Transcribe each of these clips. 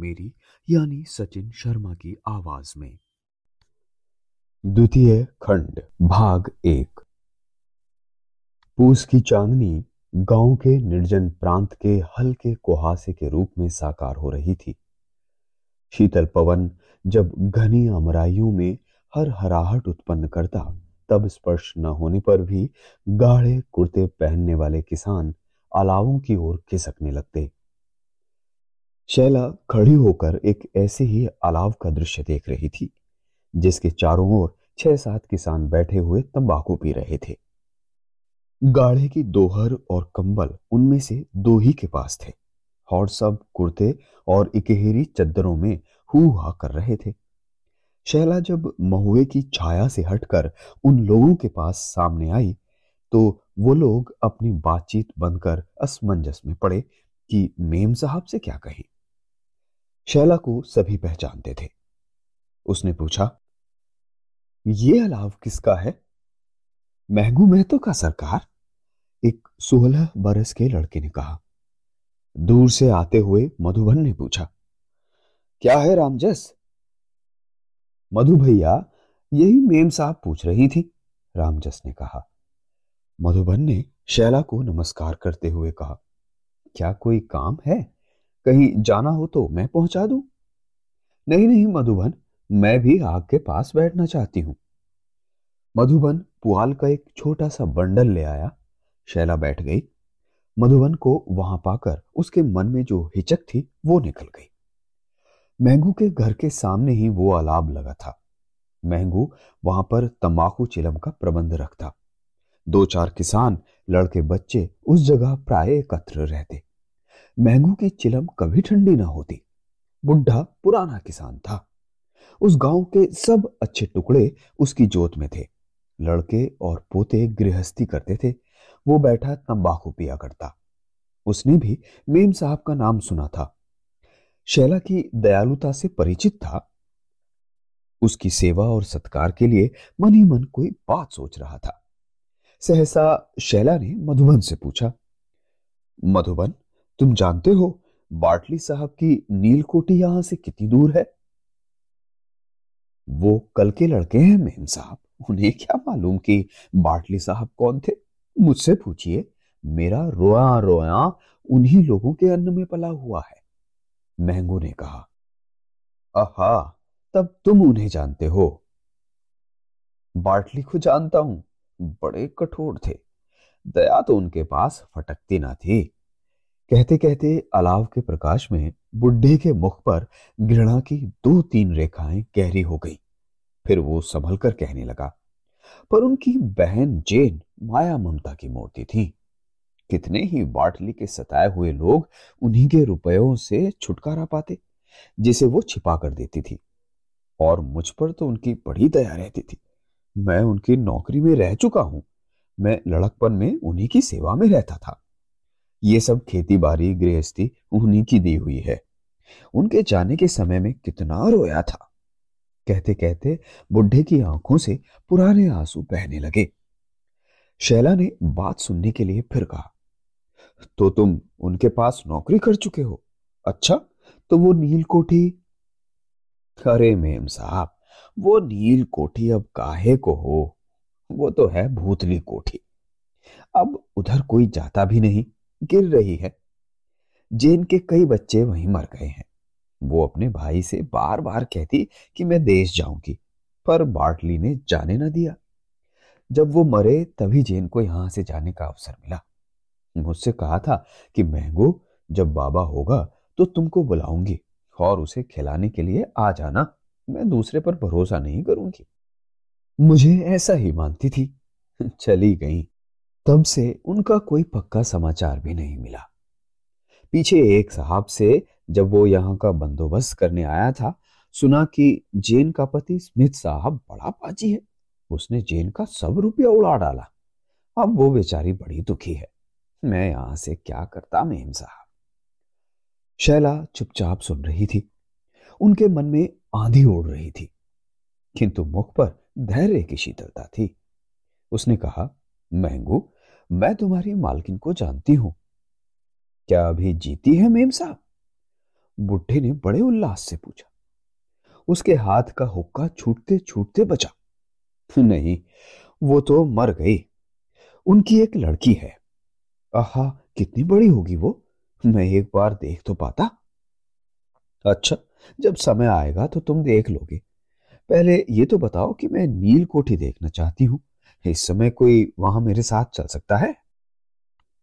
मेरी, यानी सचिन शर्मा की आवाज़ में। द्वितीय खंड, भाग एक। पूस की चांदनी गाँव के निर्जन प्रांत के हल्के कुहासे के रूप में साकार हो रही थी। शीतल पवन जब घनी अमराइयों में हर हराहट उत्पन्न करता, तब स्पर्श न होने पर भी गाढ़े कुर्ते पहनने वाले किसान अलावों की ओर खिसकने लगते। शैला खड़ी होकर एक ऐसे ही अलाव का दृश्य देख रही थी, जिसके चारों ओर छह सात किसान बैठे हुए तंबाकू पी रहे थे। गाढ़े की दोहर और कंबल उनमें से दो ही के पास थे। और सब कुर्ते और इकेहरी चद्दरों में हु हा कर रहे थे। शैला जब महुए की छाया से हटकर उन लोगों के पास सामने आई तो वो लोग अपनी बातचीत बंद कर असमंजस में पड़े कि मेम साहब से क्या कहें। शैला को सभी पहचानते थे। उसने पूछा, ये अलाव किसका है? महंगू महतो का सरकार? एक सोलह बरस के लड़के ने कहा। दूर से आते हुए मधुबन ने पूछा, क्या है रामजस? मधु भैया, यही मेम साहब पूछ रही थी, रामजस ने कहा। मधुबन ने शैला को नमस्कार करते हुए कहा, क्या कोई काम है? कहीं जाना हो तो मैं पहुँचा दूँ। नहीं नहीं, मधुबन, मैं भी आग के पास बैठना चाहती हूँ। मधुबन पुआल का एक छोटा सा बंडल ले आया। शैला बैठ गई। मधुबन को वहाँ पाकर उसके मन में जो हिचक थी, वो निकल गई। महंगू के घर के सामने ही वो अलाब लगा था। महंगू वहाँ पर तंबाकू चिलम का प्रबंध रखता। दो चार किसान, लड़के बच्चे उस जगह प्राय एकत्र रहते। महंगू की चिलम कभी ठंडी ना होती। बुढ़ा पुराना किसान था। उस गाँव के सब अच्छे टुकड़े उसकी जोत में थे। लड़के और पोते गृहस्थी करते थे। वो बैठा तंबाकू पिया करता। उसने भी मेम साहब का नाम सुना था। शैला की दयालुता से परिचित था। उसकी सेवा और सत्कार के लिए मन ही मन कोई बात सोच रहा था। सहसा शैला ने मधुबन से पूछा, मधुबन तुम जानते हो बाटली साहब की नीलकोटी यहाँ से कितनी दूर है? वो कल के लड़के हैं मेम साहब। उन्हें क्या मालूम कि बाटली साहब कौन थे? मुझसे पूछिए। मेरा रोया रोया उन्हीं लोगों के अन्न में पला हुआ है, महंगू ने कहा। आहा, तब तुम उन्हें जानते हो। बाटली को जानता हूँ, बड़े कठोर थे। दया तो उनके पास फटकती ना थी। कहते कहते अलाव के प्रकाश में बुढ़े के मुख पर घृणा की दो तीन रेखाएँ गहरी हो गई। फिर वो संभल कर कहने लगा, पर उनकी बहन जेन माया ममता की मूर्ति थी। कितने ही बाटली के सताए हुए लोग उन्हीं के रुपयों से छुटकारा पाते, जिसे वो छिपा कर देती थी। और मुझ पर तो उनकी बड़ी दया रहती थी। मैं उनकी नौकरी में रह चुका हूँ। मैं लड़कपन में उन्हीं की सेवा में रहता था। ये सब खेती बाड़ी गृहस्थी उन्हीं की दी हुई है। उनके जाने के समय में कितना रोया था। कहते कहते बुढ़े की आँखों से पुराने आँसू बहने लगे। शैला ने बात सुनने के लिए फिर कहा तो तुम उनके पास नौकरी कर चुके हो? अच्छा तो वो नील कोठी? अरे मेम साहब, वो नील कोठी अब काहे को हो? वो तो है भूतली कोठी। अब उधर कोई जाता भी नहीं। गिर रही है। जेन के कई बच्चे वहीं मर गए हैं। वो अपने भाई से बार बार कहती कि मैं देश जाऊँगी, पर बार्टली ने जाने ना दिया। जब वो मरे, तभी जेन को यहाँ से जाने का अवसर मिला। मुझसे कहा था कि, महंगो, जब बाबा होगा तो तुमको बुलाऊँगी और उसे खिलाने के लिए आ जाना। मैं दूसरे पर भरोसा नहीं करूँगी। मुझे ऐसा ही मानती थी। चली गई। तब से उनका कोई पक्का समाचार भी नहीं मिला। पीछे एक साहब से जब वो यहाँ का बंदोबस्त करने आया था, सुना कि जेन का पति स्मिथ साहब बड़ा पाजी है। उसने जेन का सब रुपया उड़ा डाला। अब वो बेचारी बड़ी दुखी है। मैं यहाँ से क्या करता मेम साहब? शैला चुपचाप सुन रही थी। उनके मन में आंधी ओढ़ रही थी। किंतु मुख पर धैर्य की शीतलता थी। उसने कहा महंगू, मैं तुम्हारी मालकिन को जानती हूँ। क्या अभी जीती है मेम साहब? बुढ़े ने बड़े उल्लास से पूछा। उसके हाथ का हुक्का छूटते छूटते बचा। नहीं, वो तो मर गई। उनकी एक लड़की है। आहा, कितनी बड़ी होगी वो? मैं एक बार देख तो पाता। अच्छा जब समय आएगा तो तुम देख लोगे। पहले ये तो बताओ कि मैं नील कोठी देखना चाहती हूँ। इस समय कोई वहाँ मेरे साथ चल सकता है?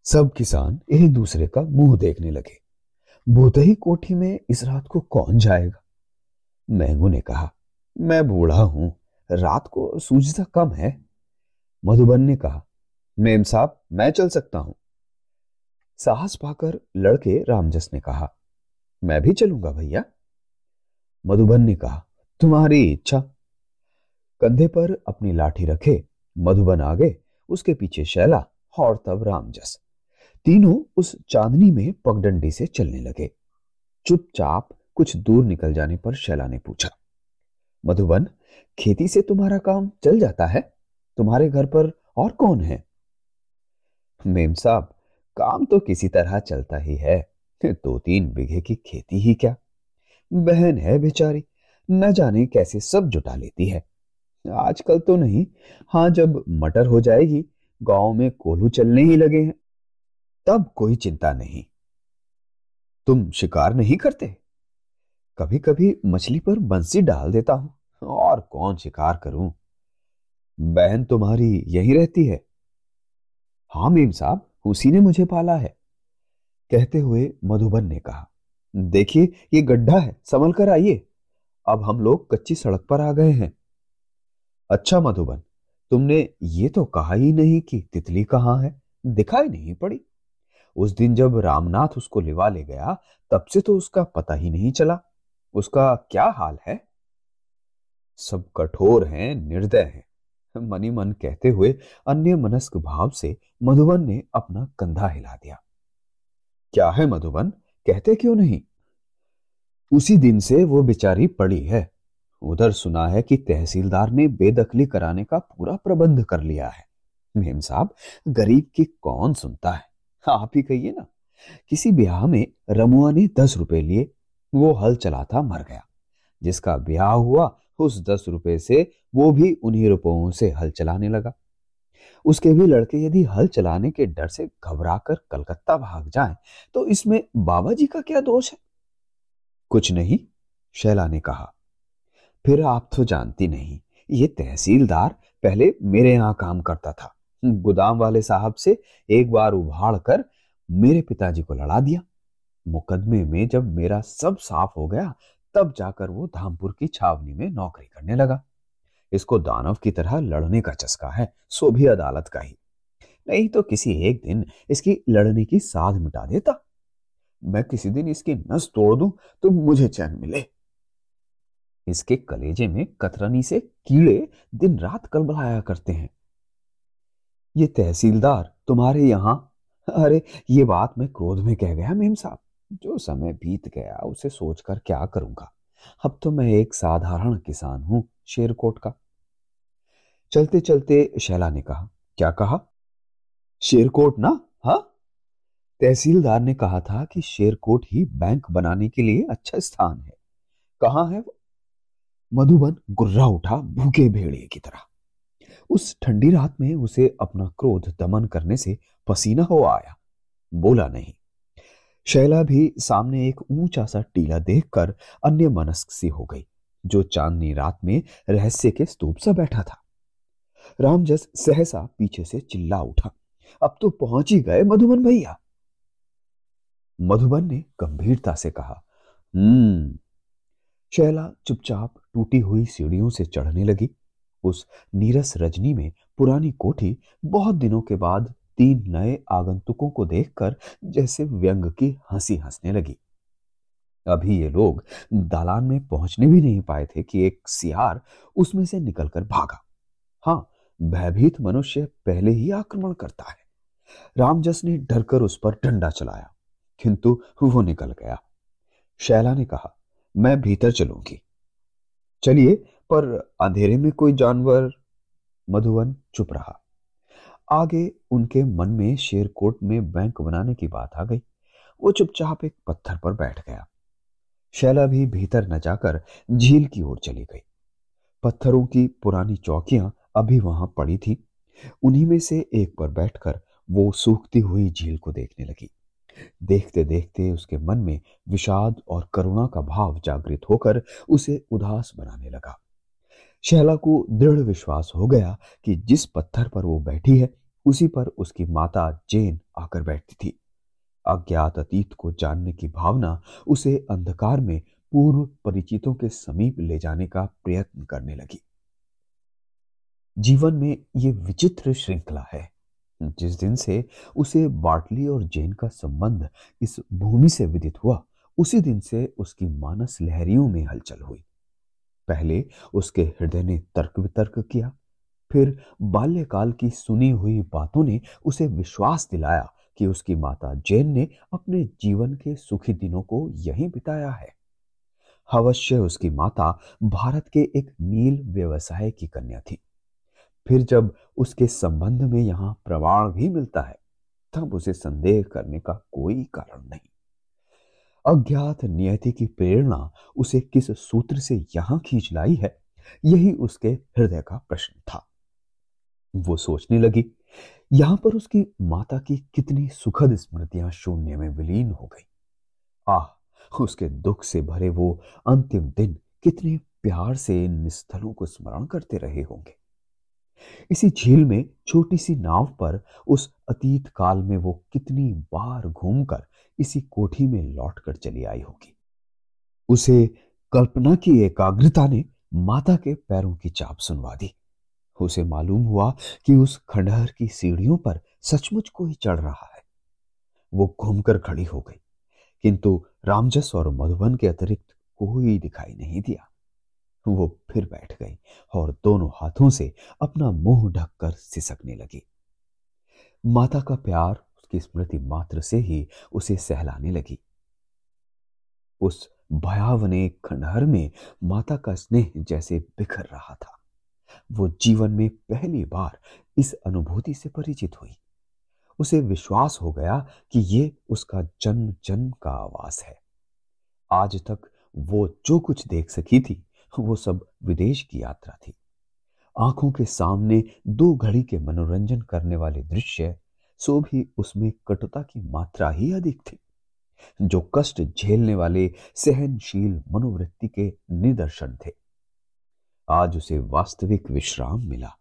सब किसान एक दूसरे का मुँह देखने लगे। भूतही कोठी में इस रात को कौन जाएगा? मैंगू ने कहा, मैं बूढ़ा हूँ, रात को सूझता कम है। मधुबन ने कहा, मेम साहब, मैं चल सकता हूँ। साहस पाकर लड़के रामजस ने कहा, मैं भी चलूँगा भैया। मधुबन ने कहा, तुम्हारी इच्छा। कंधे पर अपनी लाठी रखे मधुबन आगे उसके पीछे शैला और तब रामजस तीनों उस चांदनी में पगडंडी से चलने लगे। चुपचाप कुछ दूर निकल जाने पर शैला ने पूछा, मधुबन, खेती से तुम्हारा काम चल जाता है? तुम्हारे घर पर और कौन है? मेम साहब, काम तो किसी तरह चलता ही है। दो तीन बीघे की खेती ही क्या? बहन है बेचारी, न जाने कैसे सब जुटा लेती है। आजकल तो नहीं। हाँ जब मटर हो जाएगी, गाँव में कोल्हू चलने ही लगे हैं। तब कोई चिंता नहीं। तुम शिकार नहीं करते। कभी कभी मछली पर बंसी डाल देता हूँ। और कौन शिकार करूँ? बहन तुम्हारी यही रहती है। हाँ मीम साहब, उसी ने मुझे पाला है। कहते हुए मधुबन ने कहा, देखिए, ये गड्ढा है, संभल कर आइए। अब हम लोग कच्ची सड़क पर आ गए हैं। अच्छा मधुबन, तुमने ये तो कहा ही नहीं कि तितली कहाँ है। दिखाई नहीं पड़ी। उस दिन जब रामनाथ उसको लिवा ले गया, तब से तो उसका पता ही नहीं चला। उसका क्या हाल है? सब कठोर हैं, निर्दय हैं। मनी मन कहते हुए अन्य मनस्क भाव से मधुबन ने अपना कंधा हिला दिया। क्या है मधुबन? कहते क्यों नहीं? उसी दिन से वो बेचारी पड़ी है। उधर सुना है कि तहसीलदार ने बेदखली कराने का पूरा प्रबंध कर लिया है। मेम साहब गरीब की कौन सुनता है? आप ही कहिए ना। किसी ब्याह में रमुआ ने दस रुपए लिए वो हल चला था मर गया। जिसका ब्याह हुआ उस दस रुपए से वो भी उन्हीं रुपयों से हल चलाने लगा। उसके भी लड़के यदि हल चलाने के डर से घबराकर कलकत्ता भाग जाएँ, तो इसमें बाबा जी का क्या दोष है? कुछ नहीं शैला ने कहा। फिर आप तो जानती नहीं, ये तहसीलदार पहले मेरे यहाँ काम करता था। गोदाम वाले साहब से एक बार उभाड़ कर मेरे पिताजी को लड़ा दिया। मुकदमे में जब मेरा सब साफ़ हो गया, तब जाकर वो धामपुर की छावनी में नौकरी करने लगा। इसको दानव की तरह लड़ने का चस्का है, सो भी अदालत का ही। नहीं तो किसी एक दिन इसकी लड़ने की साध मिटा देता। मैं किसी दिन इसकी नस तोड़ दूँ तो मुझे चैन मिले। इसके कलेजे में कतरनी से कीड़े दिन रात कलबलाया करते हैं। ये तहसीलदार तुम्हारे यहाँ? अरे, ये बात मैं क्रोध में कह गया मेम साहब। जो समय बीत गया, उसे सोचकर क्या करूँगा? अब तो मैं एक साधारण किसान हूँ, शेरकोट का। चलते चलते शैला ने कहा, क्या कहा? शेरकोट ना, हा? तहसीलदार ने कहा था कि शेरकोट ही बैंक बनाने के लिए अच्छा स्थान है। कहाँ है वो? मधुबन गुर्रा उठा भूखे भेड़िए की तरह। उस ठंडी रात में उसे अपना क्रोध दमन करने से पसीना हो आया। बोला नहीं। शैला भी सामने एक ऊँचा सा टीला देखकर अन्य मनस्क सी हो गई, जो चांदनी रात में रहस्य के स्तूप सा बैठा था। रामजस सहसा पीछे से चिल्ला उठा। अब तो पहुँच ही गए मधुबन भैया। मधुबन ने गंभीरता से कहा हम्म। शैला चुपचाप टूटी हुई सीढ़ियों से चढ़ने लगी। उस नीरस रजनी में पुरानी कोठी बहुत दिनों के बाद तीन नए आगंतुकों को देखकर जैसे व्यंग की हँसी हंसने लगी। अभी ये लोग दालान में पहुँचने भी नहीं पाए थे कि एक सियार उसमें से निकलकर भागा। हाँ भयभीत मनुष्य पहले ही आक्रमण करता है। रामजस ने डरकर उस पर डंडा चलाया, किंतु वो निकल गया। शैला ने कहा, मैं भीतर चलूँगी। चलिए, पर अंधेरे में कोई जानवर, मधुवन चुप रहा। आगे उनके मन में शेरकोट में बैंक बनाने की बात आ गई। वो चुपचाप एक पत्थर पर बैठ गया। शैला भी भीतर न जाकर झील की ओर चली गई। पत्थरों की पुरानी चौकियाँ अभी वहाँ पड़ी थी। उन्हीं में से एक पर बैठकर वो सूखती हुई झील को देखने लगी। देखते देखते उसके मन में विषाद और करुणा का भाव जागृत होकर उसे उदास बनाने लगा। शैला को दृढ़ विश्वास हो गया कि जिस पत्थर पर वो बैठी है, उसी पर उसकी माता जेन आकर बैठती थी। अज्ञात अतीत को जानने की भावना उसे अंधकार में पूर्व परिचितों के समीप ले जाने का प्रयत्न करने लगी। जीवन में ये विचित्र श्रृंखला है। जिस दिन से उसे बाटली और जैन का संबंध इस भूमि से विदित हुआ, उसी दिन से उसकी मानस लहरियों में हलचल हुई। पहले उसके हृदय ने तर्क वितर्क किया, फिर बाल्यकाल की सुनी हुई बातों ने उसे विश्वास दिलाया कि उसकी माता जैन ने अपने जीवन के सुखी दिनों को यहीं बिताया है। अवश्य उसकी माता भारत के एक नील व्यवसाय की कन्या थी। फिर जब उसके संबंध में यहाँ प्रमाण भी मिलता है, तब उसे संदेह करने का कोई कारण नहीं। अज्ञात नियति की प्रेरणा उसे किस सूत्र से यहाँ खींच लाई है, यही उसके हृदय का प्रश्न था। वो सोचने लगी, यहाँ पर उसकी माता की कितनी सुखद स्मृतियाँ शून्य में विलीन हो गई। आह, उसके दुख से भरे वो अंतिम दिन कितने प्यार से निस्थलों को स्मरण करते रहे होंगे। इसी झील में छोटी सी नाव पर उस अतीत काल में वो कितनी बार घूमकर इसी कोठी में लौटकर चली आई होगी। उसे कल्पना की एकाग्रता ने माता के पैरों की चाप सुनवा दी। उसे मालूम हुआ कि उस खंडहर की सीढ़ियों पर सचमुच कोई चढ़ रहा है। वो घूमकर खड़ी हो गई, किंतु रामजस और मधुबन के अतिरिक्त कोई दिखाई नहीं दिया। वो फिर बैठ गई और दोनों हाथों से अपना मुँह ढककर सिसकने लगी। माता का प्यार उसकी स्मृति मात्र से ही उसे सहलाने लगी। उस भयावने खंडहर में माता का स्नेह जैसे बिखर रहा था। वो जीवन में पहली बार इस अनुभूति से परिचित हुई। उसे विश्वास हो गया कि ये उसका जन्म जन्म का आवास है। आज तक वो जो कुछ देख सकी थी वो सब विदेश की यात्रा थी। आँखों के सामने दो घड़ी के मनोरंजन करने वाले दृश्य, सो भी उसमें कटुता की मात्रा ही अधिक थी, जो कष्ट झेलने वाले सहनशील मनोवृत्ति के निदर्शन थे। आज उसे वास्तविक विश्राम मिला।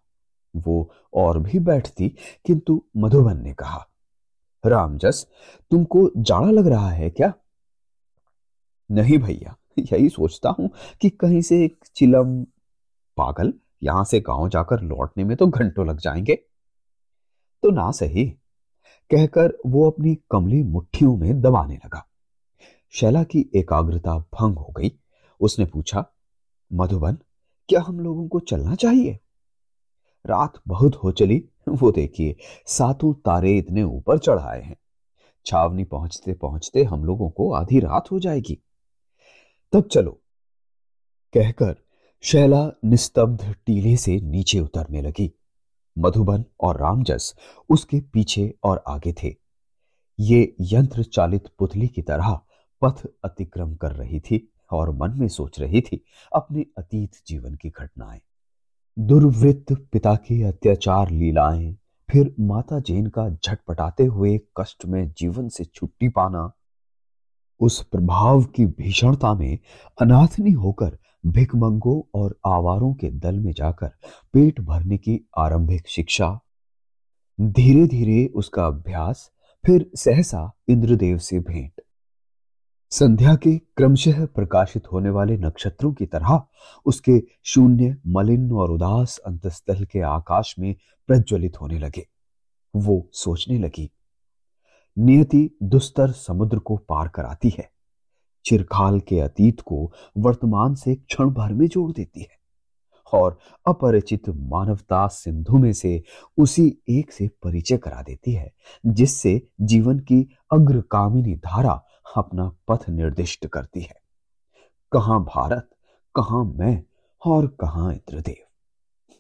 वो और भी बैठती, किंतु मधुबन ने कहा, रामजस, तुमको जाड़ा लग रहा है क्या? नहीं भैया यही सोचता हूँ कि कहीं से एक चिलम पागल यहाँ से गाँव जाकर लौटने में तो घंटों लग जाएँगे। तो ना सही, कहकर वो अपनी कमली मुट्ठियों में दबाने लगा। शैला की एकाग्रता भंग हो गई। उसने पूछा, मधुबन, क्या हम लोगों को चलना चाहिए? रात बहुत हो चली। वो देखिए, सातों तारे इतने ऊपर चढ़ाए हैं। छावनी पहुँचते पहुँचते हम लोगों को आधी रात हो जाएगी। तब चलो, कहकर शैला निस्तब्ध टीले से नीचे उतरने लगी। मधुबन और रामजस उसके पीछे और आगे थे। ये यंत्र चालित पुतली की तरह पथ अतिक्रम कर रही थी और मन में सोच रही थी अपने अतीत जीवन की घटनाएँ। दुर्वृत्त पिता की अत्याचार लीलाएँ, फिर माता जैन का झटपटाते हुए कष्ट में जीवन से छुट्टी पाना उस प्रभाव की भीषणता में अनाथनी होकर भिकमंगों और आवारों के दल में जाकर पेट भरने की आरंभिक शिक्षा। धीरे धीरे उसका अभ्यास, फिर सहसा इंद्रदेव से भेंट। संध्या के क्रमशः प्रकाशित होने वाले नक्षत्रों की तरह उसके शून्य, मलिन और उदास अंतस्थल के आकाश में प्रज्वलित होने लगे। वो सोचने लगी नियति दुस्तर समुद्र को पार कराती है। चिरकाल के अतीत को वर्तमान से क्षण भर में जोड़ देती है और अपरिचित मानवता सिंधु में से उसी एक से परिचय करा देती है, जिससे जीवन की अग्रकामिनी धारा अपना पथ निर्दिष्ट करती है। कहाँ भारत, कहाँ मैं और कहाँ इंद्रदेव।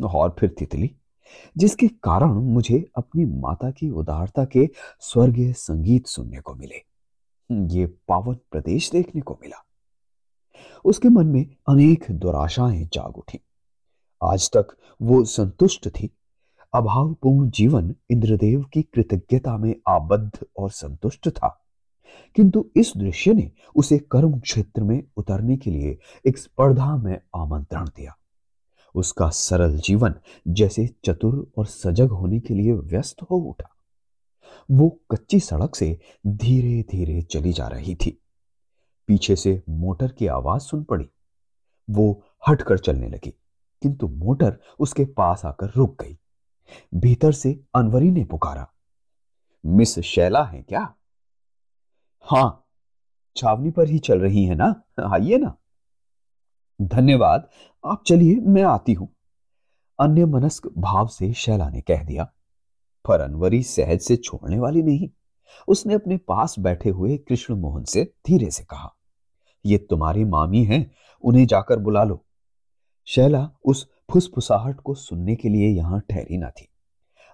और फिर तितली। जिसके कारण मुझे अपनी माता की उदारता के स्वर्गीय संगीत सुनने को मिले। ये पावन प्रदेश देखने को मिला। उसके मन में अनेक दुराशाएँ जाग उठी। आज तक वो संतुष्ट थी। अभावपूर्ण जीवन इंद्रदेव की कृतज्ञता में आबद्ध और संतुष्ट था। किंतु इस दृश्य ने उसे कर्म क्षेत्र में उतरने के लिए एक स्पर्धा में आमंत्रण दिया। उसका सरल जीवन जैसे चतुर और सजग होने के लिए व्यस्त हो उठा। वो कच्ची सड़क से धीरे धीरे चली जा रही थी। पीछे से मोटर की आवाज़ सुन पड़ी। वो हटकर चलने लगी, किंतु मोटर उसके पास आकर रुक गई। भीतर से अनवरी ने पुकारा, मिस शैला है क्या? हाँ, छावनी पर ही चल रही है ना? आइए ना। धन्यवाद। आप चलिए, मैं आती हूँ। अन्य मनस्क भाव से शैला ने कह दिया, पर अनवरी सहज से छोड़ने वाली नहीं। उसने अपने पास बैठे हुए कृष्ण मोहन से धीरे से कहा, ये तुम्हारी मामी हैं, उन्हें जाकर बुला लो। शैला उस फुसफुसाहट को सुनने के लिए यहाँ ठहरी न थी।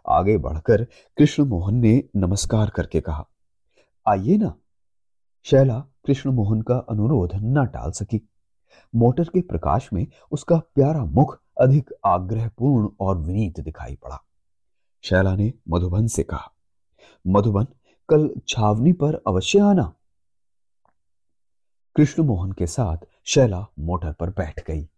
आगे बढ़कर कृष्ण मोहन ने नमस्कार करके कहा, आइए ना। शैला कृष्ण मोहन का अनुरोध न टाल सकी। मोटर के प्रकाश में उसका प्यारा मुख अधिक आग्रहपूर्ण और विनीत दिखाई पड़ा। शैला ने मधुबन से कहा, मधुबन, कल छावनी पर अवश्य आना। कृष्ण मोहन के साथ शैला मोटर पर बैठ गई।